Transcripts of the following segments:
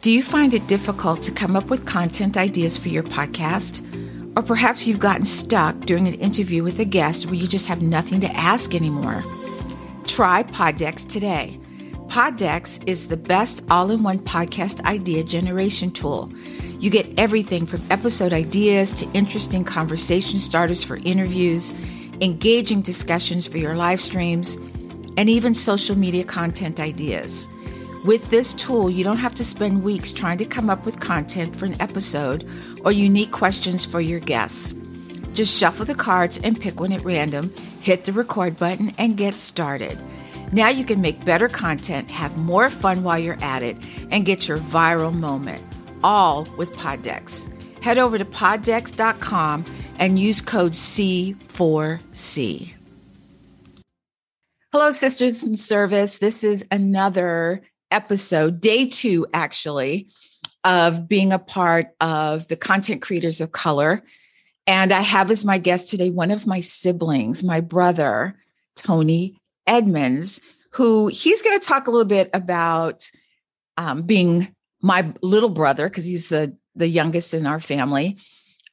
Do you find it difficult to come up with content ideas for your podcast? Or perhaps you've gotten stuck during an interview with a guest where you just have nothing to ask anymore? Try Poddex today. Poddex is the best all in one podcast idea generation tool. You get everything from episode ideas to interesting conversation starters for interviews, engaging discussions for your live streams, and even social media content ideas. With this tool, you don't have to spend weeks trying to come up with content for an episode or unique questions for your guests. Just shuffle the cards and pick one at random, hit the record button, and get started. Now you can make better content, have more fun while you're at it, and get your viral moment, all with Poddex. Head over to poddex.com and use code C4C. Hello, sisters in service. This is another episode, day two, actually, of being a part of the Content Creators of Color. And I have as my guest today one of my siblings, my brother, Tony Edmonds, who he's going to talk a little bit about um, being my little brother, because he's the, the youngest in our family,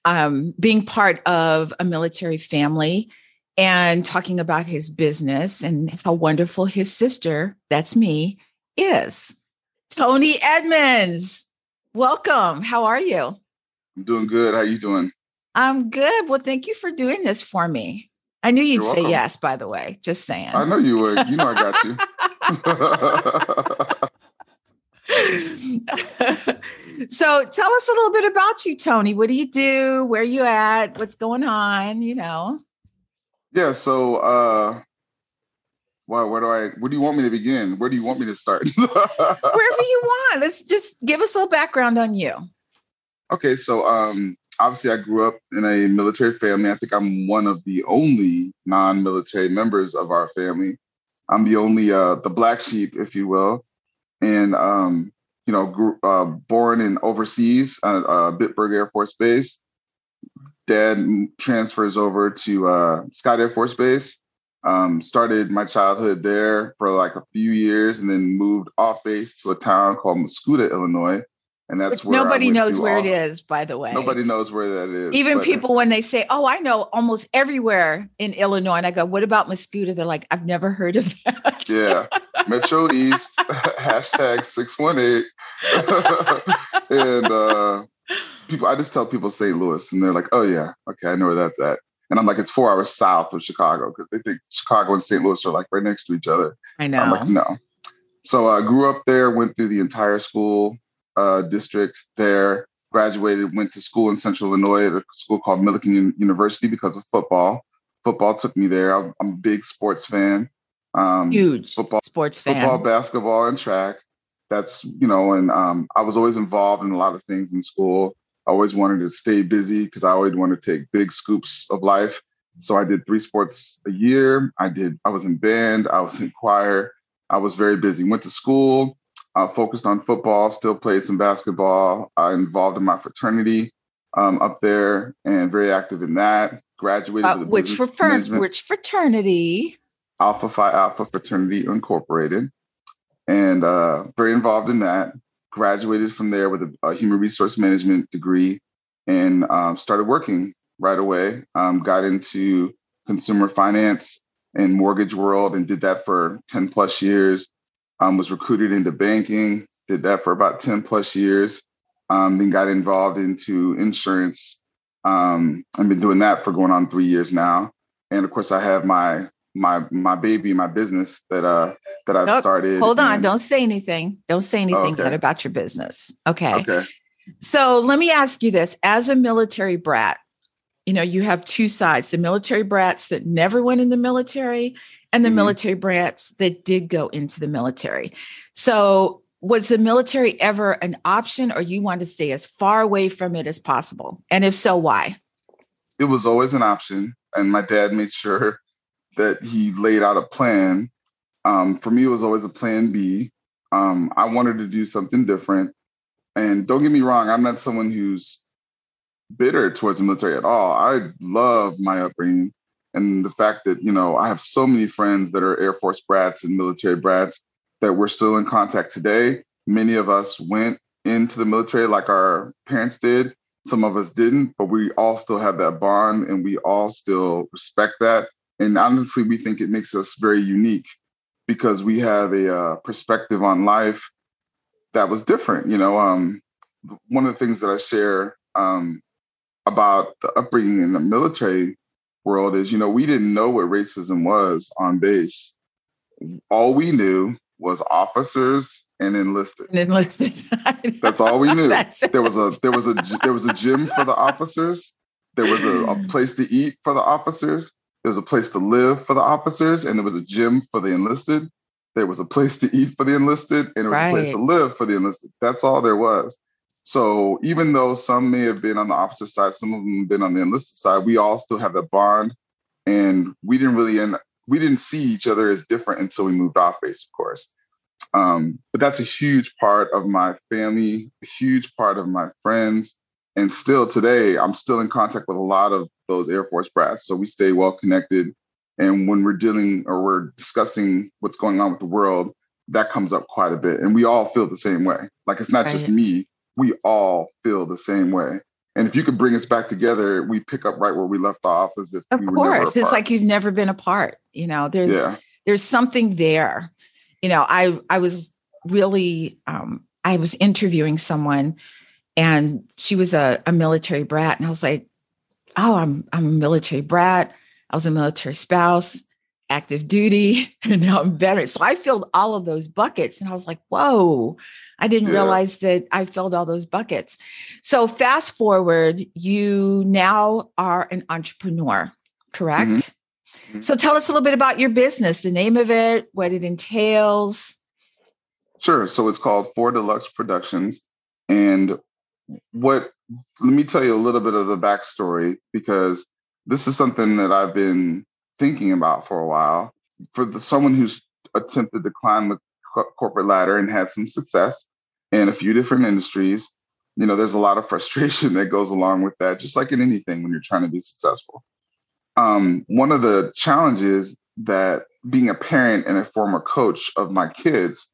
um, being part of a military family and talking about his business and how wonderful his sister, that's me, is Tony Edmonds. Welcome. How are you? I'm doing good. How are you doing? I'm good. Well, thank you for doing this for me. I knew you'd say yes, by the way. Just saying. I know you would. You know I got you. so tell us a little bit about you, Tony. What do you do? Where you at? What's going on? You know. Yeah, so uh well, where do I? Where do you want me to begin? Where do you want me to start? Wherever you want. Let's just give us a little background on you. Okay, so um, obviously I grew up in a military family. I think I'm one of the only non-military members of our family. I'm the only uh, the black sheep, if you will, and um, you know, grew, uh, born in overseas at uh, Bitburg Air Force Base. Dad transfers over to uh, Scott Air Force Base um, started my childhood there for like a few years and then moved off base to a town called Mascoutah, Illinois. And that's Which where nobody knows where all. it is, by the way. Nobody knows where that is. Even but, people, when they say, Oh, I know almost everywhere in Illinois. And I go, What about Mascoutah? They're like, I've never heard of that. Yeah. Metro East, hashtag 618. and uh, people, I just tell people St. Louis, and they're like, Oh, yeah. Okay. I know where that's at. And I'm like, it's four hours south of Chicago because they think Chicago and St. Louis are like right next to each other. I know. I'm like, no. So I uh, grew up there, went through the entire school uh, district there, graduated, went to school in Central Illinois at a school called Millikin University because of football. Football took me there. I'm, I'm a big sports fan. Um, Huge football, sports fan. Football, basketball, and track. That's you know, and um, I was always involved in a lot of things in school. I always wanted to stay busy because I always wanted to take big scoops of life. So I did three sports a year. I did. I was in band. I was in choir. I was very busy. Went to school. I focused on football. Still played some basketball. I involved in my fraternity um, up there and very active in that. Graduated. Uh, which which fraternity? Alpha Phi Alpha Fraternity Incorporated, and uh, very involved in that graduated from there with a, a human resource management degree and um, started working right away. Um, got into consumer finance and mortgage world and did that for 10 plus years. Um, was recruited into banking, did that for about 10 plus years. Um, then got involved into insurance. Um, I've been doing that for going on three years now. And of course, I have my my my baby, my business that uh that I've nope. started. Hold on, and... don't say anything. Don't say anything oh, okay. about your business. Okay. Okay. So let me ask you this: as a military brat, you know you have two sides: the military brats that never went in the military, and the mm-hmm. military brats that did go into the military. So was the military ever an option, or you wanted to stay as far away from it as possible? And if so, why? It was always an option, and my dad made sure that he laid out a plan. Um, for me, it was always a plan B. Um, I wanted to do something different. And don't get me wrong, I'm not someone who's bitter towards the military at all. I love my upbringing and the fact that, you know, I have so many friends that are Air Force brats and military brats that we're still in contact today. Many of us went into the military like our parents did. Some of us didn't, but we all still have that bond and we all still respect that. And honestly, we think it makes us very unique because we have a uh, perspective on life that was different. You know, um, one of the things that I share um, about the upbringing in the military world is, you know, we didn't know what racism was on base. All we knew was officers and enlisted. And enlisted. That's all we knew. there was a there was a there was a gym for the officers. There was a, a place to eat for the officers. There was a place to live for the officers, and there was a gym for the enlisted. There was a place to eat for the enlisted, and there was right. a place to live for the enlisted. That's all there was. So even though some may have been on the officer side, some of them have been on the enlisted side, we all still have that bond. And we didn't really end we didn't see each other as different until we moved off base, of course. Um, but that's a huge part of my family, a huge part of my friends. And still today, I'm still in contact with a lot of those Air Force brats. So we stay well connected. And when we're dealing or we're discussing what's going on with the world, that comes up quite a bit. And we all feel the same way. Like it's not right. just me, we all feel the same way. And if you could bring us back together, we pick up right where we left off as if of we course it's like you've never been apart. You know, there's yeah. there's something there. You know, I I was really um I was interviewing someone and she was a, a military brat. And I was like, oh, I'm I'm a military brat. I was a military spouse, active duty, and now I'm veteran. So I filled all of those buckets. And I was like, whoa, I didn't yeah. realize that I filled all those buckets. So fast forward, you now are an entrepreneur, correct? Mm-hmm. So tell us a little bit about your business, the name of it, what it entails. Sure. So it's called Four Deluxe Productions. And what let me tell you a little bit of the backstory because this is something that I've been thinking about for a while. For the, someone who's attempted to climb the co- corporate ladder and had some success in a few different industries, you know, there's a lot of frustration that goes along with that, just like in anything when you're trying to be successful. Um, one of the challenges that being a parent and a former coach of my kids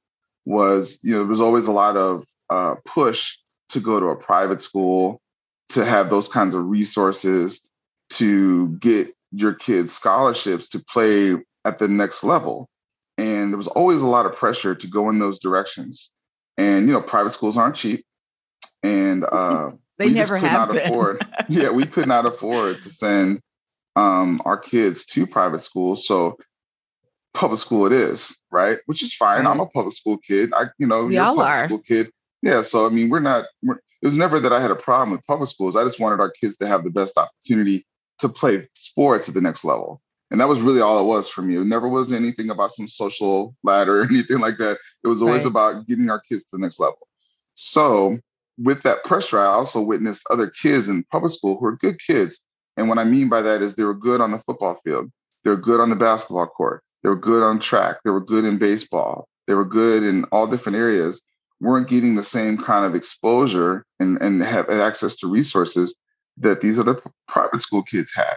was, you know, there was always a lot of uh, push to go to a private school, to have those kinds of resources, to get your kids scholarships to play at the next level. And there was always a lot of pressure to go in those directions. And you know, private schools aren't cheap. And uh, they we never could not been. afford. yeah, we could not afford to send um, our kids to private schools. So public school it is, right? Which is fine. Right. I'm a public school kid. I, you know, we you're all a public are. school kid. Yeah, so I mean, we're not. We're, it was never that I had a problem with public schools. I just wanted our kids to have the best opportunity to play sports at the next level, and that was really all it was for me. It never was anything about some social ladder or anything like that. It was always right. about getting our kids to the next level. So, with that pressure, I also witnessed other kids in public school who are good kids, and what I mean by that is they were good on the football field, they were good on the basketball court, they were good on track, they were good in baseball, they were good in all different areas weren't getting the same kind of exposure and, and have access to resources that these other private school kids had.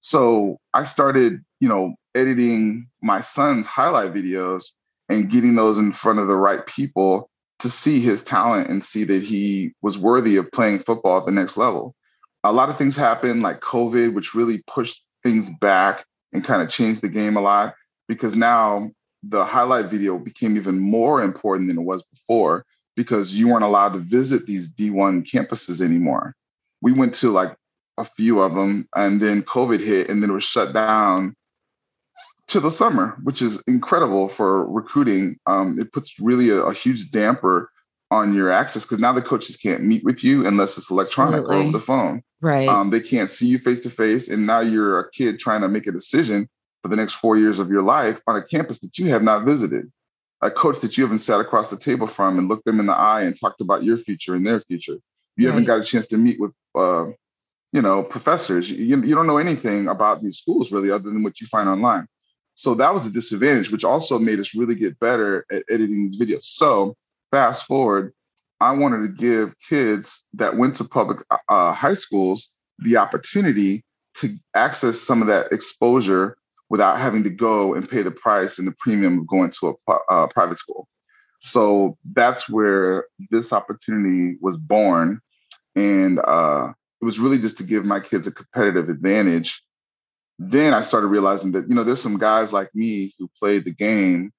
So I started, you know, editing my son's highlight videos and getting those in front of the right people to see his talent and see that he was worthy of playing football at the next level. A lot of things happened, like COVID, which really pushed things back and kind of changed the game a lot because now the highlight video became even more important than it was before because you weren't allowed to visit these D1 campuses anymore. We went to like a few of them and then COVID hit and then it was shut down to the summer, which is incredible for recruiting. Um, it puts really a, a, huge damper on your access because now the coaches can't meet with you unless it's electronic Absolutely. or over the phone. Right. Um, they can't see you face to face. And now you're a kid trying to make a decision for the next four years of your life on a campus that you have not visited, a coach that you haven't sat across the table from and looked them in the eye and talked about your future and their future. You right. haven't got a chance to meet with, uh, you know, professors. You, you don't know anything about these schools really, other than what you find online. So that was a disadvantage, which also made us really get better at editing these videos. So fast forward, I wanted to give kids that went to public uh, high schools the opportunity to access some of that exposure without having to go and pay the price and the premium of going to a uh, private school. So that's where this opportunity was born. And uh, it was really just to give my kids a competitive advantage. Then I started realizing that, you know, there's some guys like me who played the game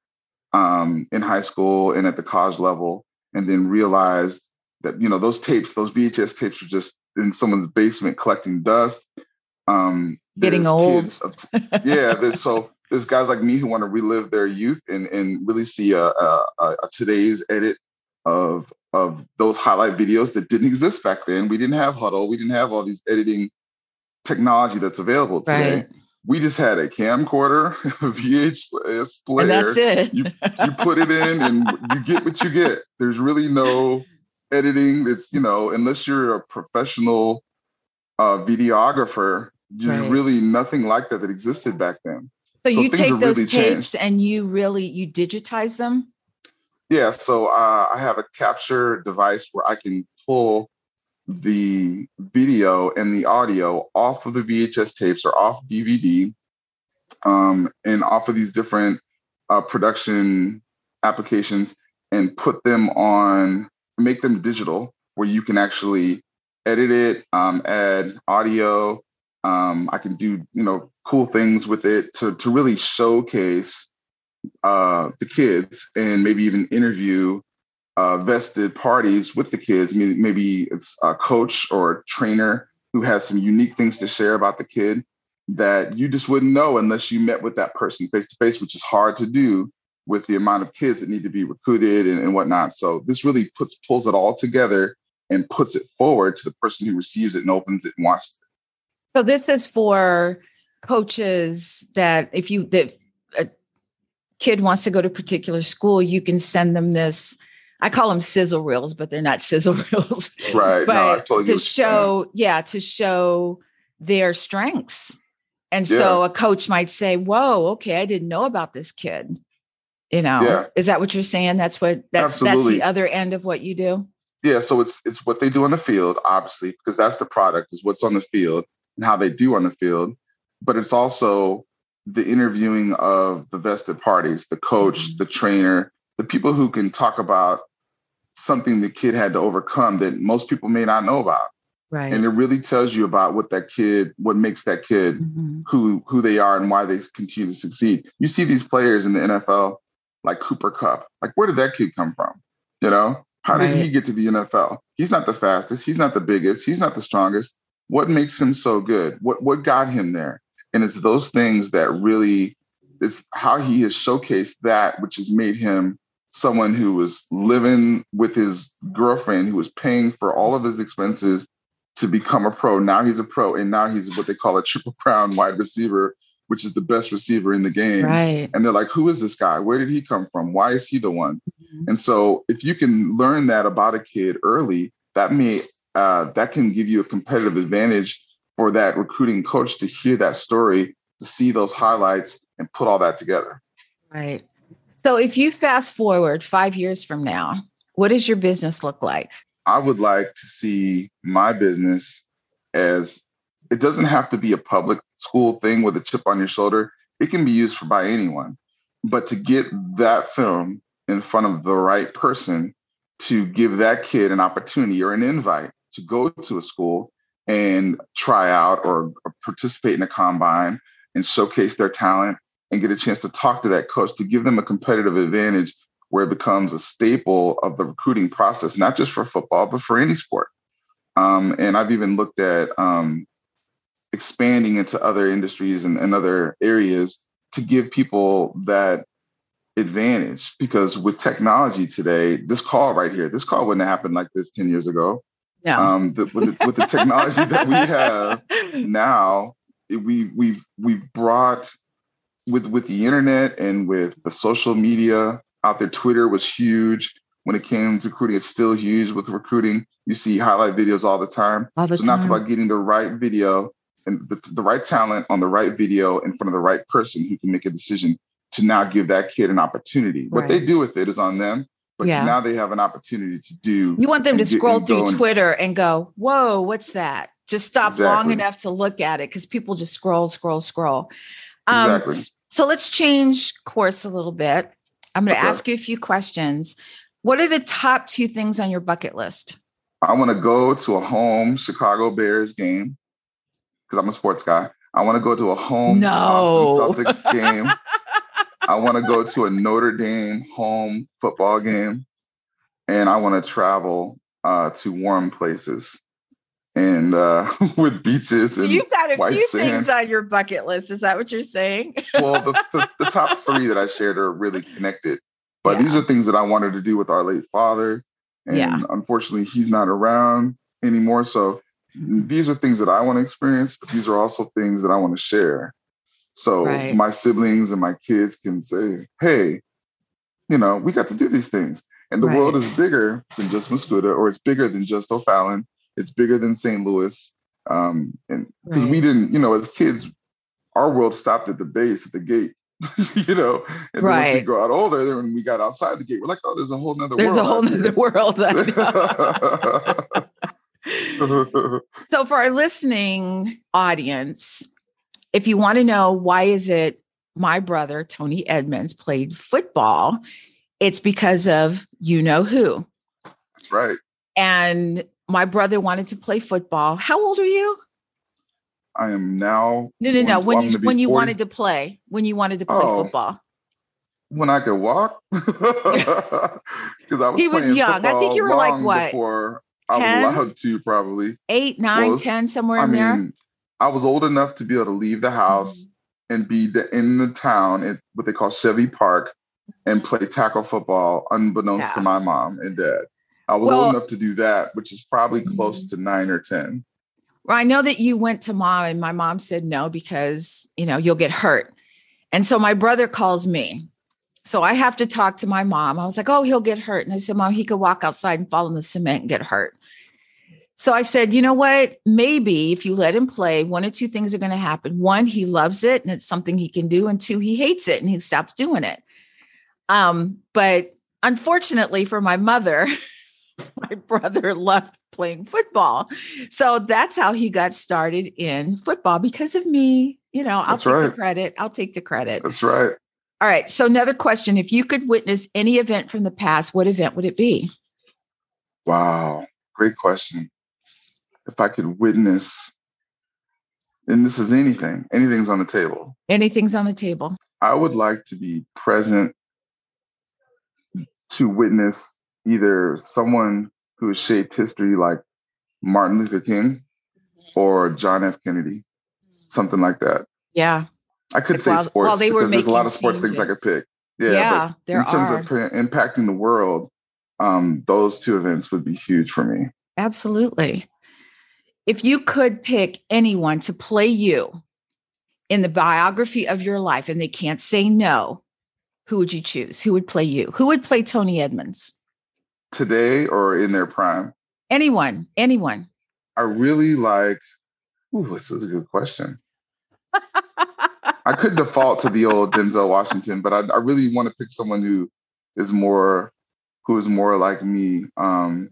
um, in high school and at the college level, and then realized that, you know, those tapes, those VHS tapes were just in someone's basement collecting dust. Um, Getting old. yeah. so there's guys like me who want to relive their youth and and really see a, a, a, today's edit of of those highlight videos that didn't exist back then. We didn't have Hudl. We didn't have all these editing technology that's available today. Right. We just had a camcorder, a VHS player. And that's it. you, you put it in and you get what you get. There's really no editing. It's, you know, unless you're a professional uh, videographer, there's right. really nothing like that that existed back then. So, so you take those really tapes changed. and you really you digitize them? Yeah. So uh, I have a capture device where I can pull the video and the audio off of the VHS tapes or off DVD, um, and off of these different uh, production applications, and put them on, make them digital, where you can actually edit it, um, add audio, um, I can do you know cool things with it to to really showcase uh, the kids and maybe even interview uh, vested parties with the kids. Maybe it's a coach or a trainer who has some unique things to share about the kid that you just wouldn't know unless you met with that person face to face, which is hard to do with the amount of kids that need to be recruited and, and whatnot. So this really puts pulls it all together and puts it forward to the person who receives it and opens it and it. So this is for coaches that if you that a kid wants to go to a particular school, you can send them this. I call them sizzle reels, but they're not sizzle reels. Right. but no, to show, yeah, to show their strengths. And yeah. so a coach might say, Whoa, okay, I didn't know about this kid. You know, yeah. is that what you're saying? That's what that's Absolutely. that's the other end of what you do. Yeah, so it's it's what they do on the field, obviously, because that's the product, is what's on the field and how they do on the field, but it's also the interviewing of the vested parties, the coach, mm-hmm. the trainer, the people who can talk about something the kid had to overcome that most people may not know about. Right. And it really tells you about what that kid, what makes that kid mm-hmm. who who they are and why they continue to succeed. You see these players in the NFL like Cooper Kupp. Like where did that kid come from? You know? How right. did he get to the NFL? He's not the fastest, he's not the biggest, he's not the strongest, what makes him so good? What what got him there? And it's those things that really it's how he has showcased that, which has made him someone who was living with his girlfriend, who was paying for all of his expenses to become a pro. Now he's a pro, and now he's what they call a triple crown wide receiver, which is the best receiver in the game. Right. And they're like, who is this guy? Where did he come from? Why is he the one? Mm-hmm. And so if you can learn that about a kid early, that may uh, that can give you a competitive advantage for that recruiting coach to hear that story, to see those highlights, and put all that together. Right. So, if you fast forward five years from now, what does your business look like? I would like to see my business as it doesn't have to be a public school thing with a chip on your shoulder. It can be used for by anyone. But to get that film in front of the right person to give that kid an opportunity or an invite to go to a school and try out or, or participate in a combine and showcase their talent and get a chance to talk to that coach to give them a competitive advantage where it becomes a staple of the recruiting process, not just for football, but for any sport. Um, and I've even looked at um, expanding into other industries and, and other areas to give people that advantage because with technology today, this call right here, this call wouldn't have happened like this 10 years ago. Yeah. Um, the, with, the, with the technology that we have now, we we've we've brought with with the internet and with the social media out there. Twitter was huge when it came to recruiting. It's still huge with recruiting. You see highlight videos all the time. All the so time. now it's about getting the right video and the, the right talent on the right video in front of the right person who can make a decision to now give that kid an opportunity. Right. What they do with it is on them. But yeah. now they have an opportunity to do. You want them to scroll through Twitter and go, "Whoa, what's that?" Just stop exactly. long enough to look at it because people just scroll, scroll, scroll. Um, exactly. So let's change course a little bit. I'm going to Okay. ask you a few questions. What are the top two things on your bucket list? I want to go to a home Chicago Bears game because I'm a sports guy. I want to go to a home No. Boston Celtics game. I want to go to a Notre Dame home football game, and I want to travel uh, to warm places and uh, with beaches and You've got a white few sand. things on your bucket list. Is that what you're saying? well, the, the, the top three that I shared are really connected. But Yeah. these are things that I wanted to do with our late father. And Yeah. unfortunately, he's not around anymore. So these are things that I want to experience, but these are also things that I want to share. So Right. my siblings and my kids can say, hey, you know, we got to do these things. And the Right. world is bigger than just Mascoutah, or it's bigger than just O'Fallon. It's bigger than St. Louis. Um, and because we didn't, you know, as kids, our world stopped at the base, at the gate. you know, and then once we Right. grow out older, then when we got outside the gate, we're like, oh, there's a whole nother There's world. a whole nother world. so for our listening audience, if you want to know why is it my brother Tony Edmonds played football, it's because of you know who. That's right. And my brother wanted to play football. How old are you? I am now No, no, no. When- you when you 40. wanted to play, when you wanted to play Oh. football. when I could walk. Because I was He was young. I think you were like, what, Before I was allowed to, probably. Eight, nine, Well, ten, somewhere I in there. I was old enough to be able to leave the house mm-hmm. and be the, in the town at what they call Chevy Park and play tackle football, unbeknownst Yeah. to my mom and dad. I was Well- old enough to do that, which is probably mm-hmm. close to nine or ten. Well, I know that you went to mom and my mom said no because, you know, you'll get hurt. And so my brother calls me. So I have to talk to my mom. I was like, oh, he'll get hurt. And I said, mom, he could walk outside and fall in the cement and get hurt. So I said, you know what? Maybe if you let him play, one or two things are going to happen. One, he loves it and it's something he can do. And two, he hates it and he stops doing it. Um, but unfortunately for my mother, my brother loved playing football. So that's how he got started in football because of me. You know, I'll That's take the credit. I'll take the credit. That's right. All right. So another question. If you could witness any event from the past, what event would it be? Wow. Great question. If I could witness, and this is anything, anything's on the table. Anything's on the table. I would like to be present to witness either someone who has shaped history like Martin Luther King or John F. Kennedy, something like that. Yeah. I could Like say while- sports while they were there's a lot of sports things I could pick. Yeah, Yeah, there in terms are. of p- impacting the world, um, those two events would be huge for me. Absolutely. If you could pick anyone to play you in the biography of your life and they can't say no, who would you choose? Who would play you? Who would play Tony Edmonds? Today or in their prime, Anyone, anyone. I really like. Ooh, this is a good question. I could default to the old Denzel Washington, but I, I really want to pick someone who is more, who is more like me. Um,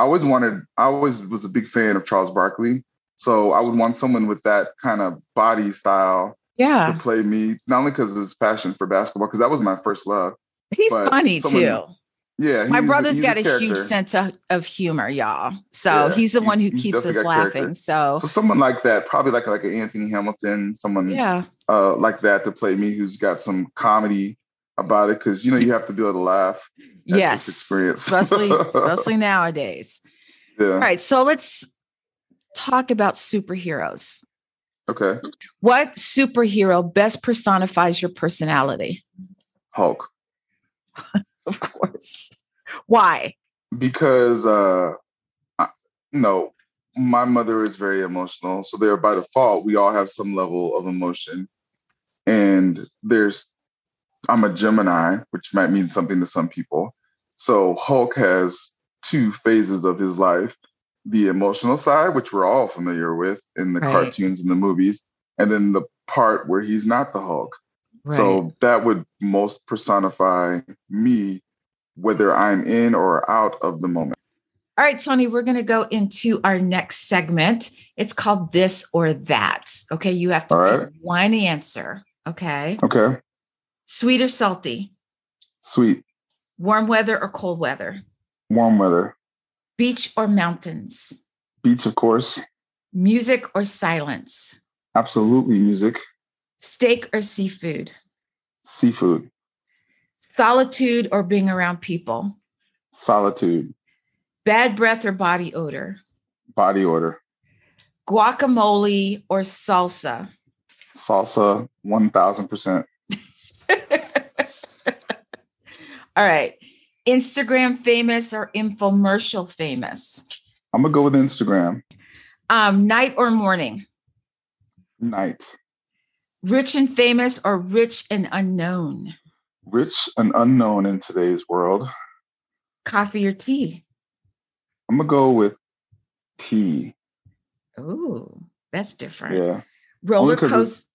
I always wanted, I always was a big fan of Charles Barkley, so I would want someone with that kind of body style to play me, not only because of his passion for basketball, because that was my first love. He's funny someone- too. Yeah, My he's brother's he's got a, huge sense of, of humor, y'all. So Yeah, he's the one who he's- he's keeps us laughing. character. So, So someone like that, probably like like an Anthony Hamilton, someone yeah. uh, like that to play me who's got some comedy about it because you know you have to be able to laugh at Yes. experience. especially especially nowadays. yeah. All right, so let's talk about superheroes. Okay. What superhero best personifies your personality? Hulk. Of course. Why? Because uh I, know, my mother is very emotional. So there by default, we all have some level of emotion. And there's I'm a Gemini, which might mean something to some people. So Hulk has two phases of his life the emotional side, which we're all familiar with in the Right. cartoons and the movies, and then the part where he's not the Hulk. Right. So that would most personify me, whether I'm in or out of the moment. All right, Tony, we're going to go into our next segment. It's called This or That. Okay. You have to right. one answer. Okay. Okay. Sweet or salty? Sweet. Warm weather or cold weather? Warm weather. Beach or mountains? Beach, of course. Music or silence? Absolutely music. Steak or seafood? Seafood. Solitude or being around people? Solitude. Bad breath or body odor? Body odor. Guacamole or salsa? Salsa, 1000%. All right. Instagram famous or infomercial famous? I'm going to go with Instagram. Um, night or morning? Night. Rich and famous or rich and unknown? Rich and unknown in today's world. Coffee or tea? I'm going to go with tea. Ooh, that's different. Yeah. Roller coaster.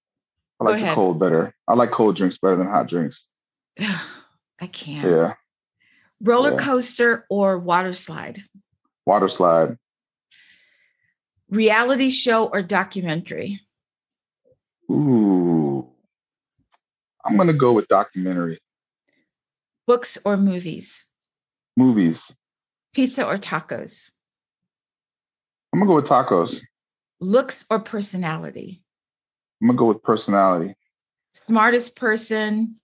I like the cold better. I like cold drinks better than hot drinks. I can't. Yeah. Roller Yeah. coaster or water slide? Water slide. Reality show or documentary? Ooh. I'm going to go with documentary. Books or movies? Movies. Pizza or tacos? I'm going to go with tacos. Looks or personality? I'm going to go with personality. Smartest person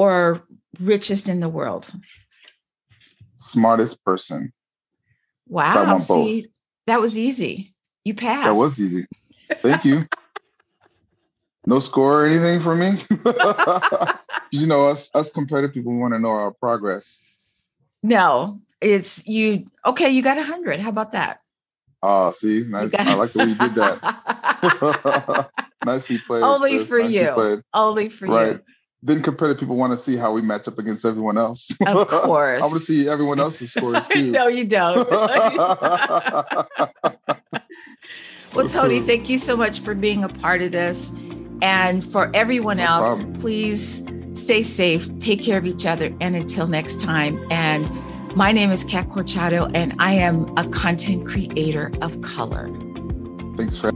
or richest in the world? Smartest person. Wow. want both. See, that was easy. You passed. That was easy. Thank you. no score or anything for me. you know, us us competitive people want to know our progress. No, it's you. Okay, you got a hundred. How about that? Oh, see, nice. got- I like the way you did that. Nicely played. Only sis. for Nicely you. played. Only for Right. Then competitive people want to see how we match up against everyone else. Of course. I want to see everyone else's scores too. no, you don't. well, Tony, thank you so much for being a part of this. And for everyone No else, problem. please stay safe, take care of each other, and until next time. And my name is Kat Corchado, and I am a content creator of color. Thanks for